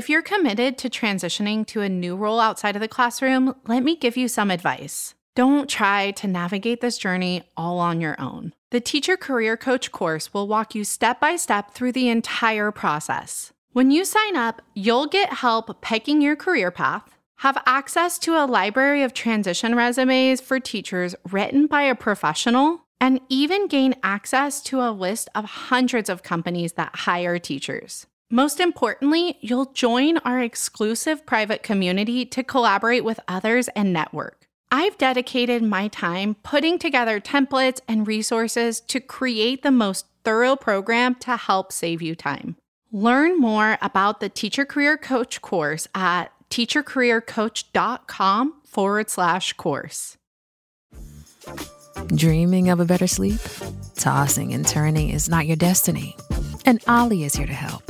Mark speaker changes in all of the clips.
Speaker 1: If you're committed to transitioning to a new role outside of the classroom, let me give you some advice. Don't try to navigate this journey all on your own. The Teacher Career Coach course will walk you step by step through the entire process. When you sign up, you'll get help picking your career path, have access to a library of transition resumes for teachers written by a professional, and even gain access to a list of hundreds of companies that hire teachers. Most importantly, you'll join our exclusive private community to collaborate with others and network. I've dedicated my time putting together templates and resources to create the most thorough program to help save you time. Learn more about the Teacher Career Coach course at teachercareercoach.com forward slash course.
Speaker 2: Dreaming of a better sleep? Tossing and turning is not your destiny. And OLLY is here to help.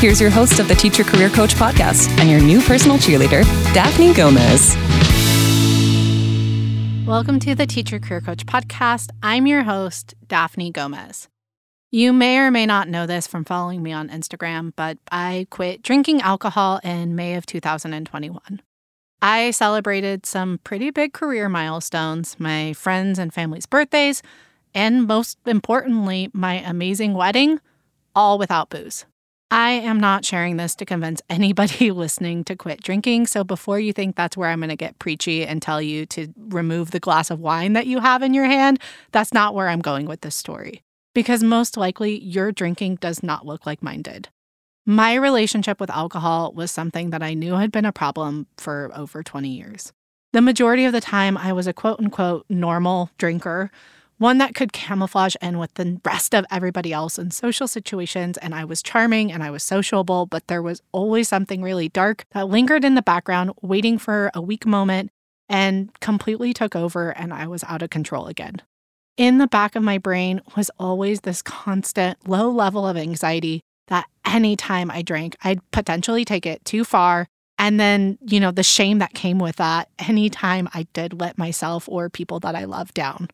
Speaker 3: Here's your host of the Teacher Career Coach podcast and your new personal cheerleader, Daphne Gomez.
Speaker 1: Welcome to the Teacher Career Coach podcast. I'm your host, Daphne Gomez. You may or may not know this from following me on Instagram, but I quit drinking alcohol in May of 2021. I celebrated some pretty big career milestones, my friends' and family's birthdays, and most importantly, my amazing wedding, all without booze. I am not sharing this to convince anybody listening to quit drinking. So before you think that's where I'm going to get preachy and tell you to remove the glass of wine that you have in your hand, that's not where I'm going with this story. Because most likely your drinking does not look like mine did. My relationship with alcohol was something that I knew had been a problem for over 20 years. The majority of the time, I was a quote unquote normal drinker one that could camouflage in with the rest of everybody else in social situations. And I was charming and I was sociable, but there was always something really dark that lingered in the background, waiting for a weak moment and completely took over, and I was out of control again. In the back of my brain was always this constant low level of anxiety that anytime I drank, I'd potentially take it too far. And then, you know, the shame that came with that anytime I did let myself or people that I love down.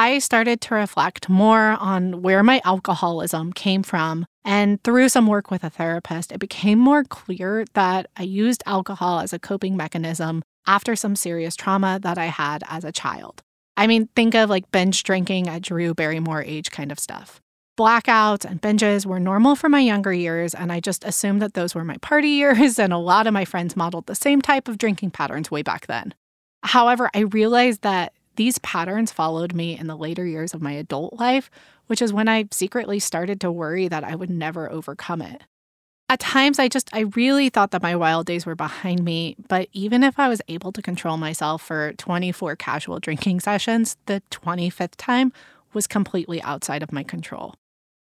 Speaker 1: I started to reflect more on where my alcoholism came from. And through some work with a therapist, it became more clear that I used alcohol as a coping mechanism after some serious trauma that I had as a child. I mean, think of like binge drinking at Drew Barrymore age kind of stuff. Blackouts and binges were normal for my younger years, and I just assumed that those were my party years, and a lot of my friends modeled the same type of drinking patterns way back then. However, I realized that these patterns followed me in the later years of my adult life, which is when I secretly started to worry that I would never overcome it. At times, I just, I really thought that my wild days were behind me. But even if I was able to control myself for 24 casual drinking sessions, the 25th time was completely outside of my control.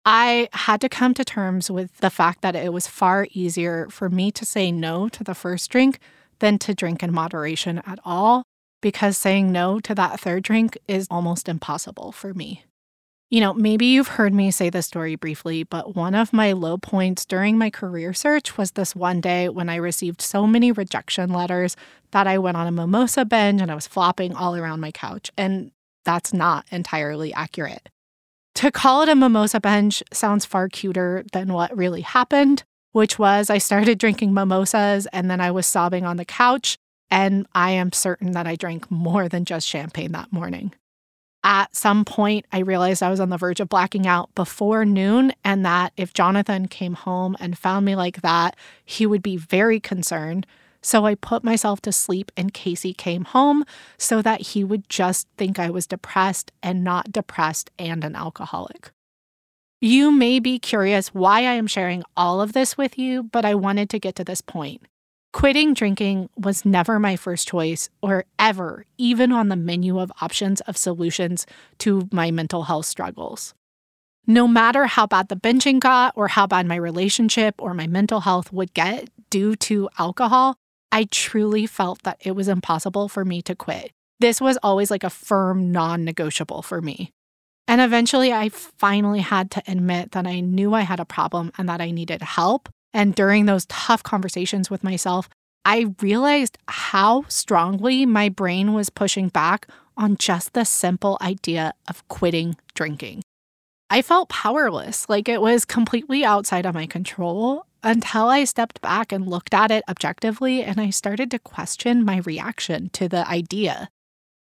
Speaker 1: I had to come to terms with the fact that it was far easier for me to say no to the first drink than to drink in moderation at all because saying no to that third drink is almost impossible for me. You know, maybe you've heard me say this story briefly, but one of my low points during my career search was this one day when I received so many rejection letters that I went on a mimosa binge and I was flopping all around my couch. And that's not entirely accurate. To call it a mimosa binge sounds far cuter than what really happened, which was I started drinking mimosas and then I was sobbing on the couch and I am certain that I drank more than just champagne that morning. At some point, I realized I was on the verge of blacking out before noon, and that if Jonathan came home and found me like that, he would be very concerned. So I put myself to sleep in case he came home so that he would just think I was depressed and not depressed and an alcoholic. You may be curious why I am sharing all of this with you, but I wanted to get to this point. Quitting drinking was never my first choice or ever even on the menu of options of solutions to my mental health struggles. No matter how bad the binging got or how bad my relationship or my mental health would get due to alcohol, I truly felt that it was impossible for me to quit. This was always like a firm non negotiable for me. And eventually, I finally had to admit that I knew I had a problem and that I needed help and during those tough conversations with myself, I realized how strongly my brain was pushing back on just the simple idea of quitting drinking. I felt powerless, like it was completely outside of my control until I stepped back and looked at it objectively and I started to question my reaction to the idea.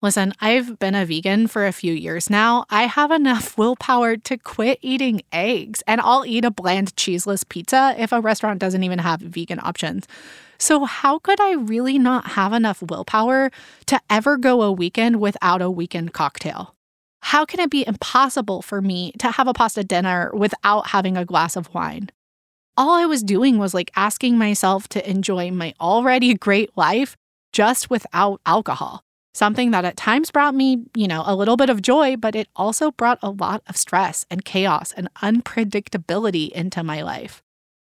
Speaker 1: Listen, I've been a vegan for a few years now. I have enough willpower to quit eating eggs, and I'll eat a bland cheeseless pizza if a restaurant doesn't even have vegan options. So, how could I really not have enough willpower to ever go a weekend without a weekend cocktail? How can it be impossible for me to have a pasta dinner without having a glass of wine? All I was doing was like asking myself to enjoy my already great life just without alcohol. Something that at times brought me, you know, a little bit of joy, but it also brought a lot of stress and chaos and unpredictability into my life.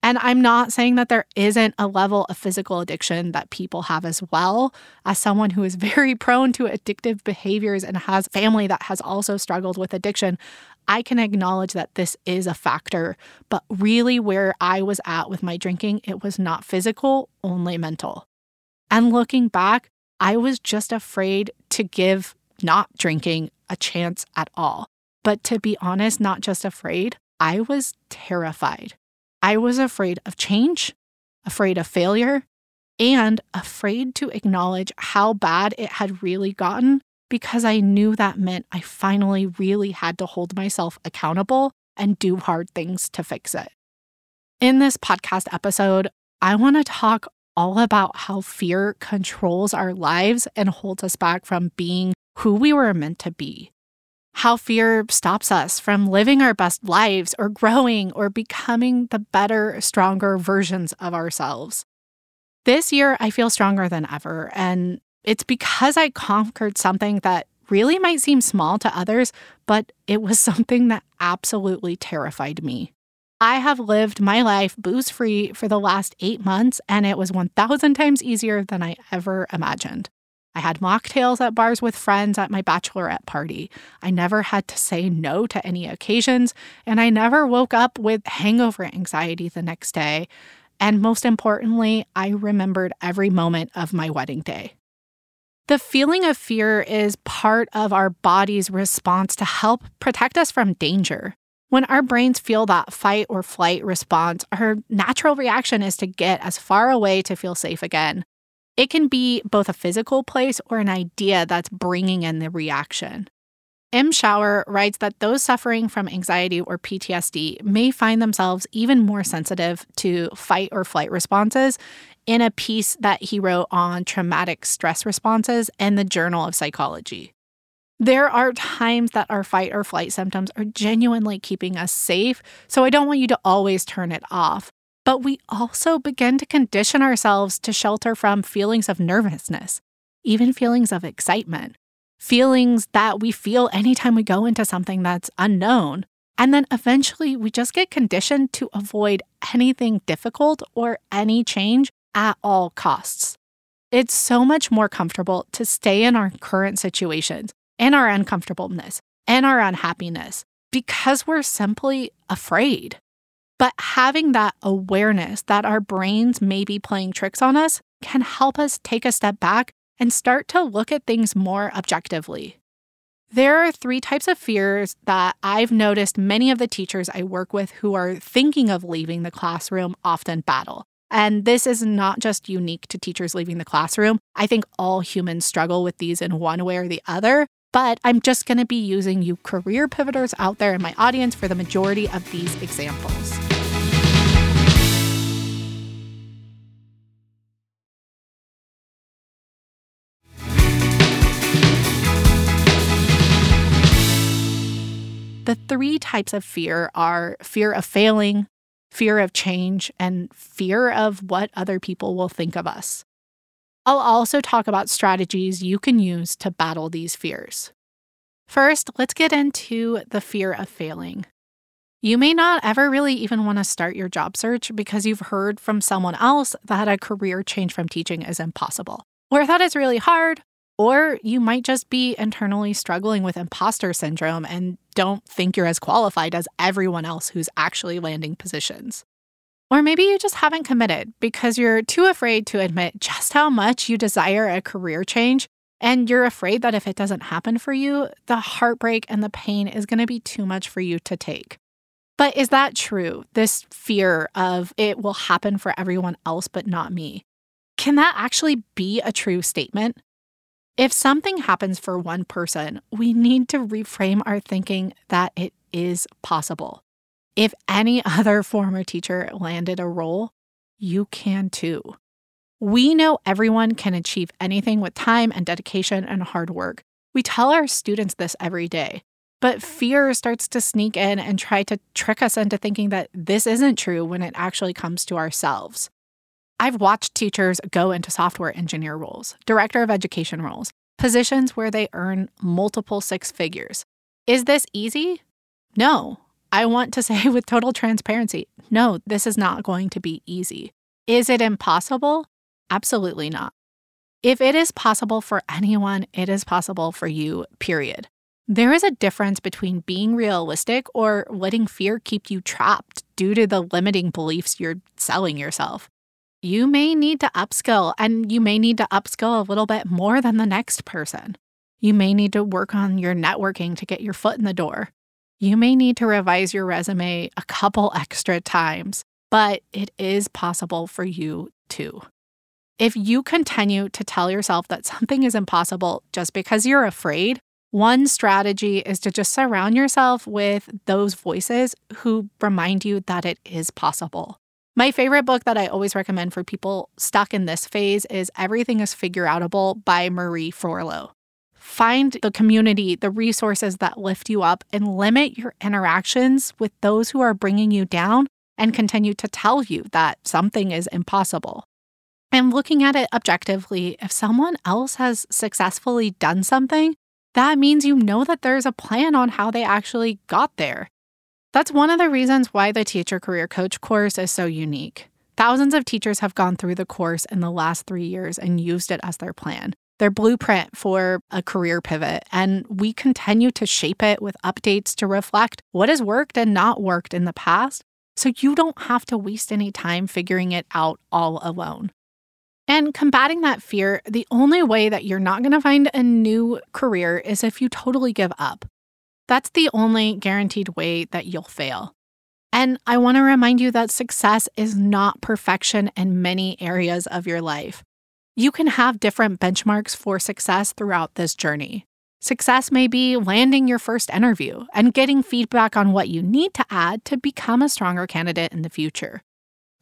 Speaker 1: And I'm not saying that there isn't a level of physical addiction that people have as well. As someone who is very prone to addictive behaviors and has family that has also struggled with addiction, I can acknowledge that this is a factor. But really, where I was at with my drinking, it was not physical, only mental. And looking back, I was just afraid to give not drinking a chance at all. But to be honest, not just afraid, I was terrified. I was afraid of change, afraid of failure, and afraid to acknowledge how bad it had really gotten because I knew that meant I finally really had to hold myself accountable and do hard things to fix it. In this podcast episode, I want to talk all about how fear controls our lives and holds us back from being who we were meant to be. How fear stops us from living our best lives or growing or becoming the better, stronger versions of ourselves. This year, I feel stronger than ever. And it's because I conquered something that really might seem small to others, but it was something that absolutely terrified me. I have lived my life booze free for the last eight months, and it was 1,000 times easier than I ever imagined. I had mocktails at bars with friends at my bachelorette party. I never had to say no to any occasions, and I never woke up with hangover anxiety the next day. And most importantly, I remembered every moment of my wedding day. The feeling of fear is part of our body's response to help protect us from danger. When our brains feel that fight or flight response, our natural reaction is to get as far away to feel safe again. It can be both a physical place or an idea that's bringing in the reaction. M. Schauer writes that those suffering from anxiety or PTSD may find themselves even more sensitive to fight or flight responses in a piece that he wrote on traumatic stress responses in the Journal of Psychology. There are times that our fight or flight symptoms are genuinely keeping us safe, so I don't want you to always turn it off. But we also begin to condition ourselves to shelter from feelings of nervousness, even feelings of excitement, feelings that we feel anytime we go into something that's unknown. And then eventually we just get conditioned to avoid anything difficult or any change at all costs. It's so much more comfortable to stay in our current situations and our uncomfortableness and our unhappiness because we're simply afraid. But having that awareness that our brains may be playing tricks on us can help us take a step back and start to look at things more objectively. There are three types of fears that I've noticed many of the teachers I work with who are thinking of leaving the classroom often battle. And this is not just unique to teachers leaving the classroom. I think all humans struggle with these in one way or the other. But I'm just going to be using you career pivoters out there in my audience for the majority of these examples. The three types of fear are fear of failing, fear of change, and fear of what other people will think of us. I'll also talk about strategies you can use to battle these fears. First, let's get into the fear of failing. You may not ever really even want to start your job search because you've heard from someone else that a career change from teaching is impossible, or that it's really hard, or you might just be internally struggling with imposter syndrome and don't think you're as qualified as everyone else who's actually landing positions. Or maybe you just haven't committed because you're too afraid to admit just how much you desire a career change. And you're afraid that if it doesn't happen for you, the heartbreak and the pain is going to be too much for you to take. But is that true? This fear of it will happen for everyone else, but not me. Can that actually be a true statement? If something happens for one person, we need to reframe our thinking that it is possible. If any other former teacher landed a role, you can too. We know everyone can achieve anything with time and dedication and hard work. We tell our students this every day. But fear starts to sneak in and try to trick us into thinking that this isn't true when it actually comes to ourselves. I've watched teachers go into software engineer roles, director of education roles, positions where they earn multiple six figures. Is this easy? No. I want to say with total transparency no, this is not going to be easy. Is it impossible? Absolutely not. If it is possible for anyone, it is possible for you, period. There is a difference between being realistic or letting fear keep you trapped due to the limiting beliefs you're selling yourself. You may need to upskill, and you may need to upskill a little bit more than the next person. You may need to work on your networking to get your foot in the door. You may need to revise your resume a couple extra times, but it is possible for you too. If you continue to tell yourself that something is impossible just because you're afraid, one strategy is to just surround yourself with those voices who remind you that it is possible. My favorite book that I always recommend for people stuck in this phase is Everything is Figure Outable by Marie Forleo. Find the community, the resources that lift you up, and limit your interactions with those who are bringing you down and continue to tell you that something is impossible. And looking at it objectively, if someone else has successfully done something, that means you know that there's a plan on how they actually got there. That's one of the reasons why the Teacher Career Coach course is so unique. Thousands of teachers have gone through the course in the last three years and used it as their plan, their blueprint for a career pivot. And we continue to shape it with updates to reflect what has worked and not worked in the past so you don't have to waste any time figuring it out all alone. And combating that fear, the only way that you're not going to find a new career is if you totally give up. That's the only guaranteed way that you'll fail. And I want to remind you that success is not perfection in many areas of your life. You can have different benchmarks for success throughout this journey. Success may be landing your first interview and getting feedback on what you need to add to become a stronger candidate in the future.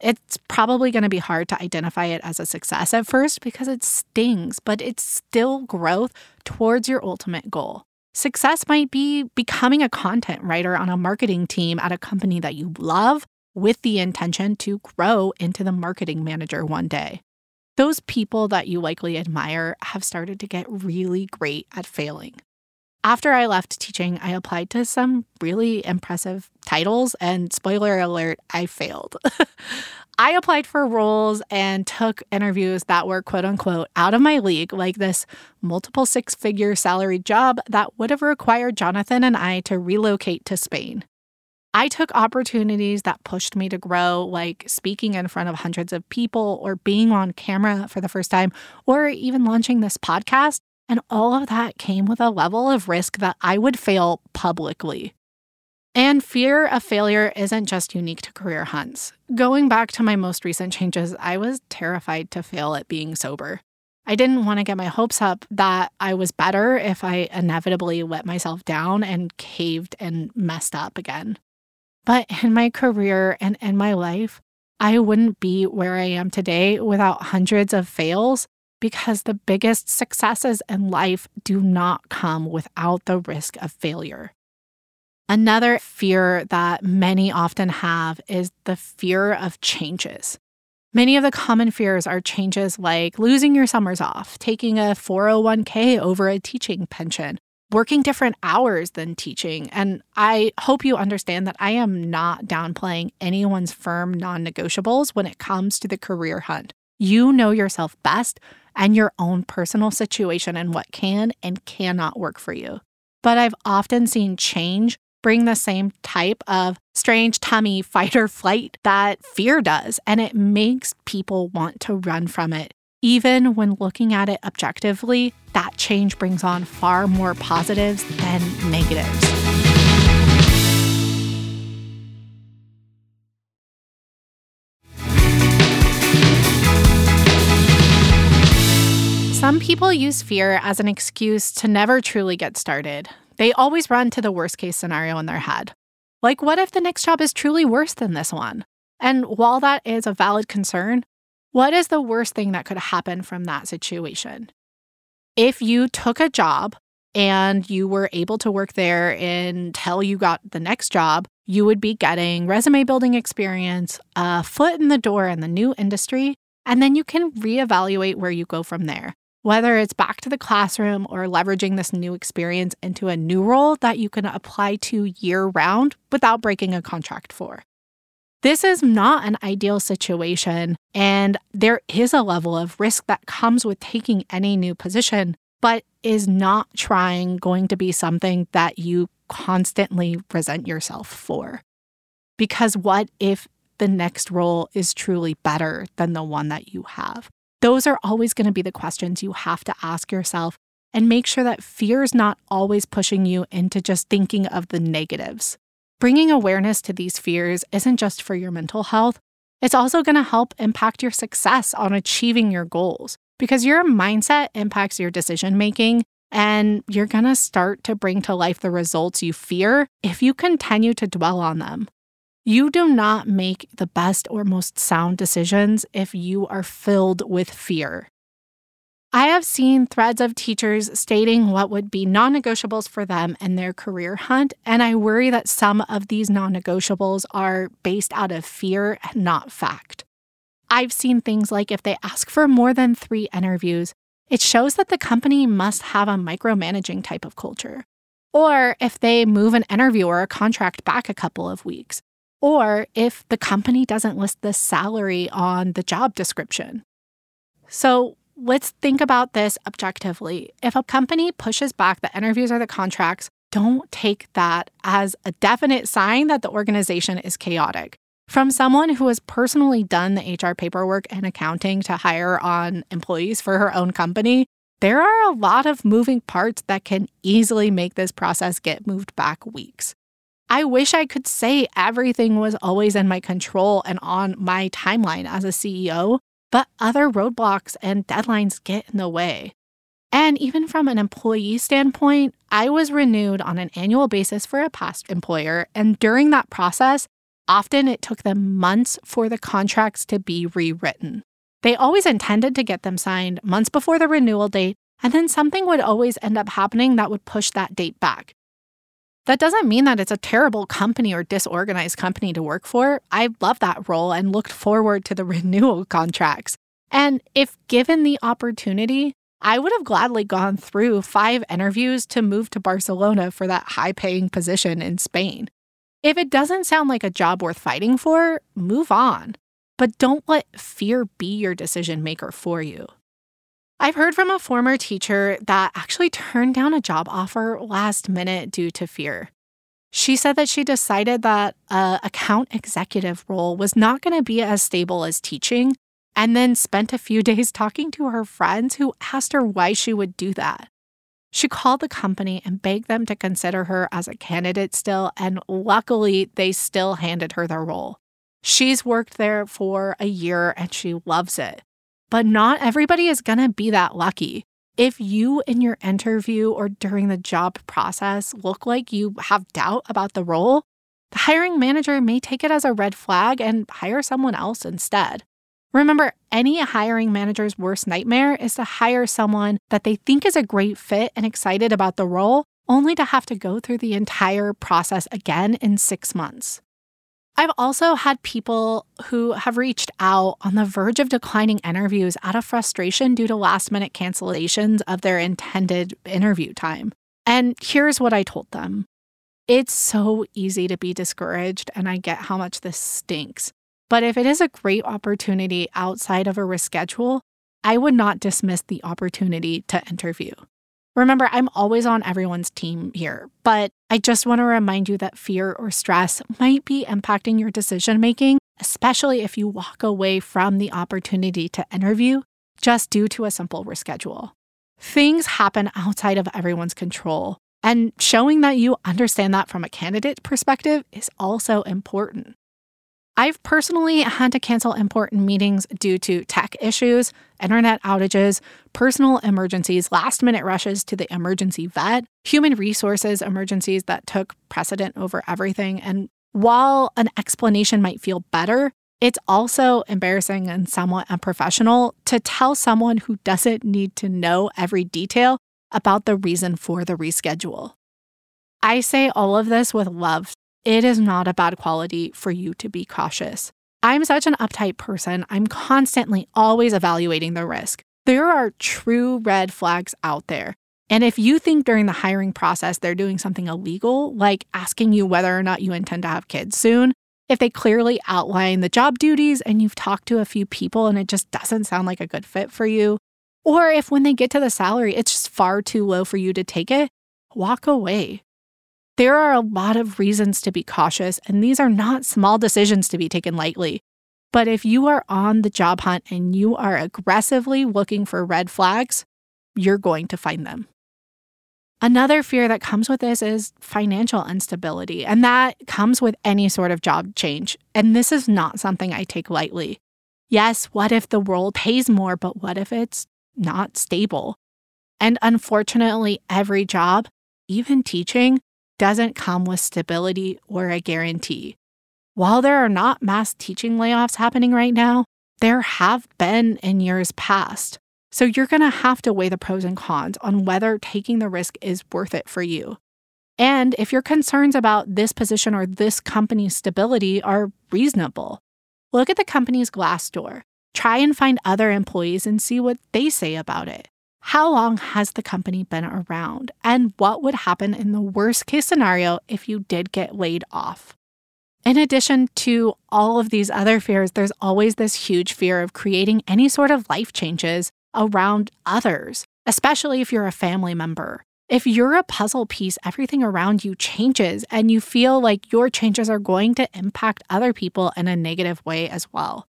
Speaker 1: It's probably going to be hard to identify it as a success at first because it stings, but it's still growth towards your ultimate goal. Success might be becoming a content writer on a marketing team at a company that you love with the intention to grow into the marketing manager one day. Those people that you likely admire have started to get really great at failing. After I left teaching, I applied to some really impressive titles, and spoiler alert, I failed. I applied for roles and took interviews that were quote unquote out of my league, like this multiple six figure salary job that would have required Jonathan and I to relocate to Spain. I took opportunities that pushed me to grow, like speaking in front of hundreds of people or being on camera for the first time, or even launching this podcast and all of that came with a level of risk that I would fail publicly. And fear of failure isn't just unique to career hunts. Going back to my most recent changes, I was terrified to fail at being sober. I didn't want to get my hopes up that I was better if I inevitably let myself down and caved and messed up again. But in my career and in my life, I wouldn't be where I am today without hundreds of fails because the biggest successes in life do not come without the risk of failure. Another fear that many often have is the fear of changes. Many of the common fears are changes like losing your summers off, taking a 401k over a teaching pension, working different hours than teaching. And I hope you understand that I am not downplaying anyone's firm non negotiables when it comes to the career hunt. You know yourself best and your own personal situation and what can and cannot work for you. But I've often seen change bring the same type of strange tummy fight or flight that fear does. And it makes people want to run from it. Even when looking at it objectively, that change brings on far more positives than negatives. Some people use fear as an excuse to never truly get started. They always run to the worst case scenario in their head. Like, what if the next job is truly worse than this one? And while that is a valid concern, what is the worst thing that could happen from that situation? If you took a job and you were able to work there until you got the next job, you would be getting resume building experience, a foot in the door in the new industry, and then you can reevaluate where you go from there whether it's back to the classroom or leveraging this new experience into a new role that you can apply to year round without breaking a contract for. This is not an ideal situation, and there is a level of risk that comes with taking any new position, but is not trying going to be something that you constantly resent yourself for. Because what if the next role is truly better than the one that you have? Those are always going to be the questions you have to ask yourself and make sure that fear is not always pushing you into just thinking of the negatives. Bringing awareness to these fears isn't just for your mental health, it's also going to help impact your success on achieving your goals because your mindset impacts your decision making and you're going to start to bring to life the results you fear if you continue to dwell on them. You do not make the best or most sound decisions if you are filled with fear. I have seen threads of teachers stating what would be non negotiables for them and their career hunt, and I worry that some of these non negotiables are based out of fear and not fact. I've seen things like if they ask for more than three interviews, it shows that the company must have a micromanaging type of culture. Or if they move an interview or a contract back a couple of weeks, or if the company doesn't list the salary on the job description. So let's think about this objectively. If a company pushes back the interviews or the contracts, don't take that as a definite sign that the organization is chaotic. From someone who has personally done the HR paperwork and accounting to hire on employees for her own company, there are a lot of moving parts that can easily make this process get moved back weeks. I wish I could say everything was always in my control and on my timeline as a CEO, but other roadblocks and deadlines get in the way. And even from an employee standpoint, I was renewed on an annual basis for a past employer. And during that process, often it took them months for the contracts to be rewritten. They always intended to get them signed months before the renewal date, and then something would always end up happening that would push that date back. That doesn't mean that it's a terrible company or disorganized company to work for. I love that role and looked forward to the renewal contracts. And if given the opportunity, I would have gladly gone through five interviews to move to Barcelona for that high paying position in Spain. If it doesn't sound like a job worth fighting for, move on. But don't let fear be your decision maker for you. I've heard from a former teacher that actually turned down a job offer last minute due to fear. She said that she decided that a account executive role was not going to be as stable as teaching and then spent a few days talking to her friends who asked her why she would do that. She called the company and begged them to consider her as a candidate still, and luckily, they still handed her the role. She's worked there for a year and she loves it. But not everybody is going to be that lucky. If you in your interview or during the job process look like you have doubt about the role, the hiring manager may take it as a red flag and hire someone else instead. Remember, any hiring manager's worst nightmare is to hire someone that they think is a great fit and excited about the role, only to have to go through the entire process again in six months. I've also had people who have reached out on the verge of declining interviews out of frustration due to last minute cancellations of their intended interview time. And here's what I told them it's so easy to be discouraged, and I get how much this stinks. But if it is a great opportunity outside of a reschedule, I would not dismiss the opportunity to interview. Remember, I'm always on everyone's team here, but I just want to remind you that fear or stress might be impacting your decision making, especially if you walk away from the opportunity to interview just due to a simple reschedule. Things happen outside of everyone's control, and showing that you understand that from a candidate perspective is also important. I've personally had to cancel important meetings due to tech issues, internet outages, personal emergencies, last minute rushes to the emergency vet, human resources emergencies that took precedent over everything. And while an explanation might feel better, it's also embarrassing and somewhat unprofessional to tell someone who doesn't need to know every detail about the reason for the reschedule. I say all of this with love it is not a bad quality for you to be cautious. I'm such an uptight person, I'm constantly always evaluating the risk. There are true red flags out there. And if you think during the hiring process they're doing something illegal, like asking you whether or not you intend to have kids soon, if they clearly outline the job duties and you've talked to a few people and it just doesn't sound like a good fit for you, or if when they get to the salary it's just far too low for you to take it, walk away. There are a lot of reasons to be cautious, and these are not small decisions to be taken lightly. But if you are on the job hunt and you are aggressively looking for red flags, you're going to find them. Another fear that comes with this is financial instability, and that comes with any sort of job change. And this is not something I take lightly. Yes, what if the world pays more, but what if it's not stable? And unfortunately, every job, even teaching, doesn't come with stability or a guarantee. While there are not mass teaching layoffs happening right now, there have been in years past. So you're going to have to weigh the pros and cons on whether taking the risk is worth it for you. And if your concerns about this position or this company's stability are reasonable, look at the company's Glassdoor. Try and find other employees and see what they say about it. How long has the company been around? And what would happen in the worst case scenario if you did get laid off? In addition to all of these other fears, there's always this huge fear of creating any sort of life changes around others, especially if you're a family member. If you're a puzzle piece, everything around you changes, and you feel like your changes are going to impact other people in a negative way as well.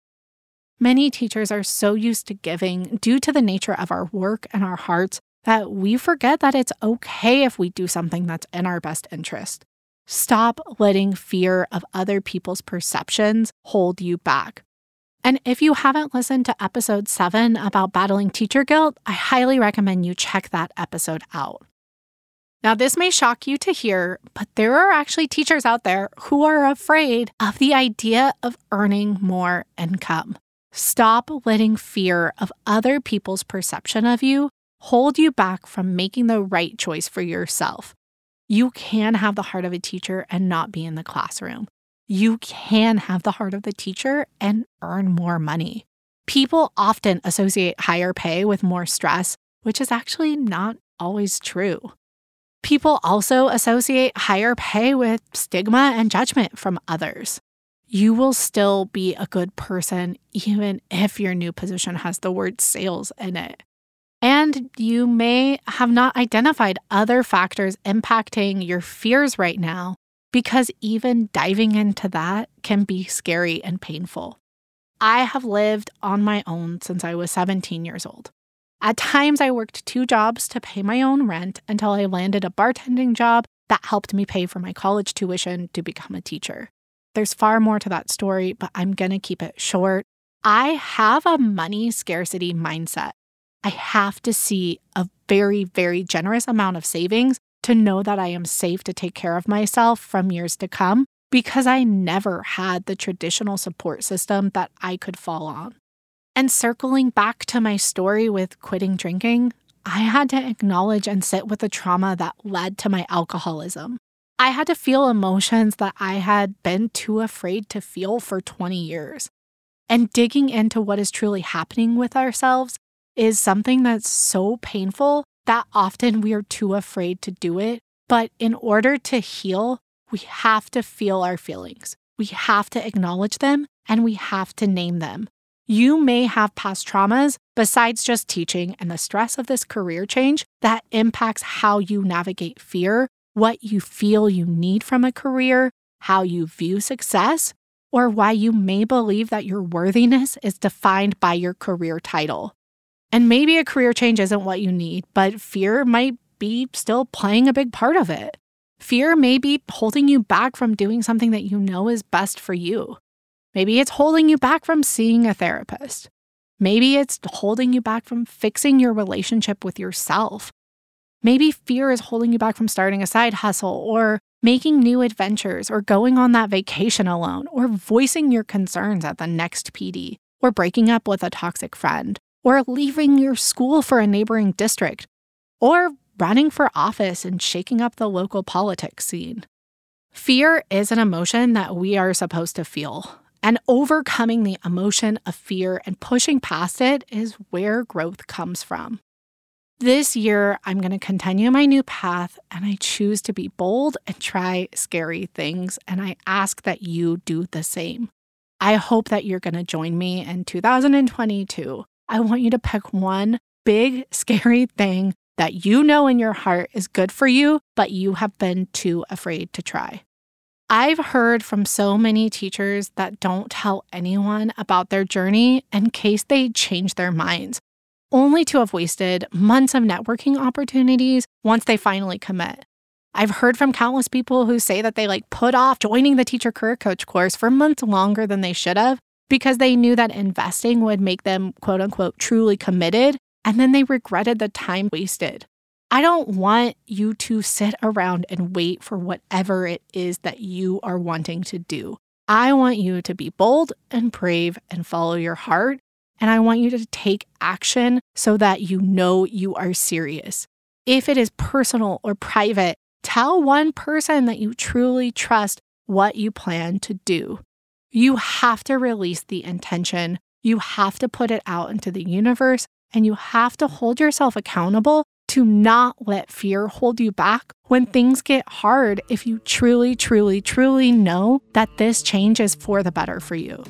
Speaker 1: Many teachers are so used to giving due to the nature of our work and our hearts that we forget that it's okay if we do something that's in our best interest. Stop letting fear of other people's perceptions hold you back. And if you haven't listened to episode seven about battling teacher guilt, I highly recommend you check that episode out. Now, this may shock you to hear, but there are actually teachers out there who are afraid of the idea of earning more income. Stop letting fear of other people's perception of you hold you back from making the right choice for yourself. You can have the heart of a teacher and not be in the classroom. You can have the heart of the teacher and earn more money. People often associate higher pay with more stress, which is actually not always true. People also associate higher pay with stigma and judgment from others you will still be a good person even if your new position has the word sales in it. And you may have not identified other factors impacting your fears right now because even diving into that can be scary and painful. I have lived on my own since I was 17 years old. At times, I worked two jobs to pay my own rent until I landed a bartending job that helped me pay for my college tuition to become a teacher. There's far more to that story, but I'm going to keep it short. I have a money scarcity mindset. I have to see a very, very generous amount of savings to know that I am safe to take care of myself from years to come because I never had the traditional support system that I could fall on. And circling back to my story with quitting drinking, I had to acknowledge and sit with the trauma that led to my alcoholism. I had to feel emotions that I had been too afraid to feel for 20 years. And digging into what is truly happening with ourselves is something that's so painful that often we are too afraid to do it. But in order to heal, we have to feel our feelings. We have to acknowledge them and we have to name them. You may have past traumas besides just teaching and the stress of this career change that impacts how you navigate fear, what you feel you need from a career, how you view success, or why you may believe that your worthiness is defined by your career title. And maybe a career change isn't what you need, but fear might be still playing a big part of it. Fear may be holding you back from doing something that you know is best for you. Maybe it's holding you back from seeing a therapist. Maybe it's holding you back from fixing your relationship with yourself. Maybe fear is holding you back from starting a side hustle or making new adventures or going on that vacation alone or voicing your concerns at the next PD or breaking up with a toxic friend or leaving your school for a neighboring district, or running for office and shaking up the local politics scene. Fear is an emotion that we are supposed to feel, and overcoming the emotion of fear and pushing past it is where growth comes from. This year, I'm going to continue my new path and I choose to be bold and try scary things. And I ask that you do the same. I hope that you're going to join me in 2022 I want you to pick one big, scary thing that you know in your heart is good for you, but you have been too afraid to try. I've heard from so many teachers that don't tell anyone about their journey in case they change their minds, only to have wasted months of networking opportunities once they finally commit. I've heard from countless people who say that they like put off joining the teacher career coach course for months longer than they should have because they knew that investing would make them quote unquote truly committed. And then they regretted the time wasted. I don't want you to sit around and wait for whatever it is that you are wanting to do. I want you to be bold and brave and follow your heart. And I want you to take action so that you know you are serious. If it is personal or private, tell one person that you truly trust what you plan to do. You have to release the intention. You have to put it out into the universe and you have to hold yourself accountable to not let fear hold you back when things get hard if you truly, truly, truly know that this change is for the better for you.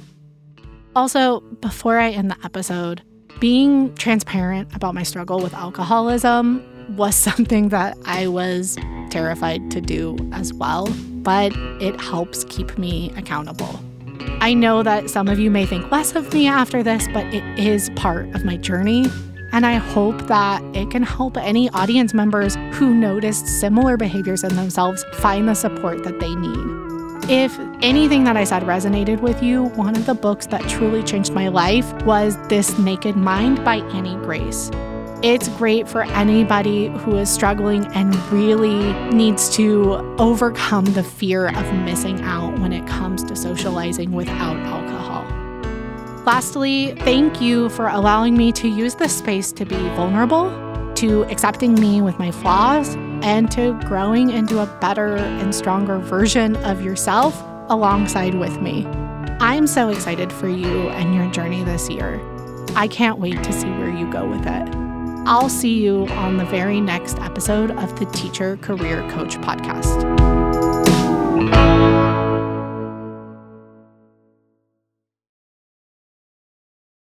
Speaker 1: Also, before I end the episode, being transparent about my struggle with alcoholism was something that I was terrified to do as well, but it helps keep me accountable. I know that some of you may think less of me after this, but it is part of my journey. And I hope that it can help any audience members who noticed similar behaviors in themselves find the support that they need. If anything that I said resonated with you, one of the books that truly changed my life was This Naked Mind by Annie Grace. It's great for anybody who is struggling and really needs to overcome the fear of missing out when it comes to socializing without alcohol. Lastly, thank you for allowing me to use this space to be vulnerable, to accepting me with my flaws, and to growing into a better and stronger version of yourself alongside with me. I'm so excited for you and your journey this year. I can't wait to see where you go with it. I'll see you on the very next episode of the Teacher Career Coach podcast.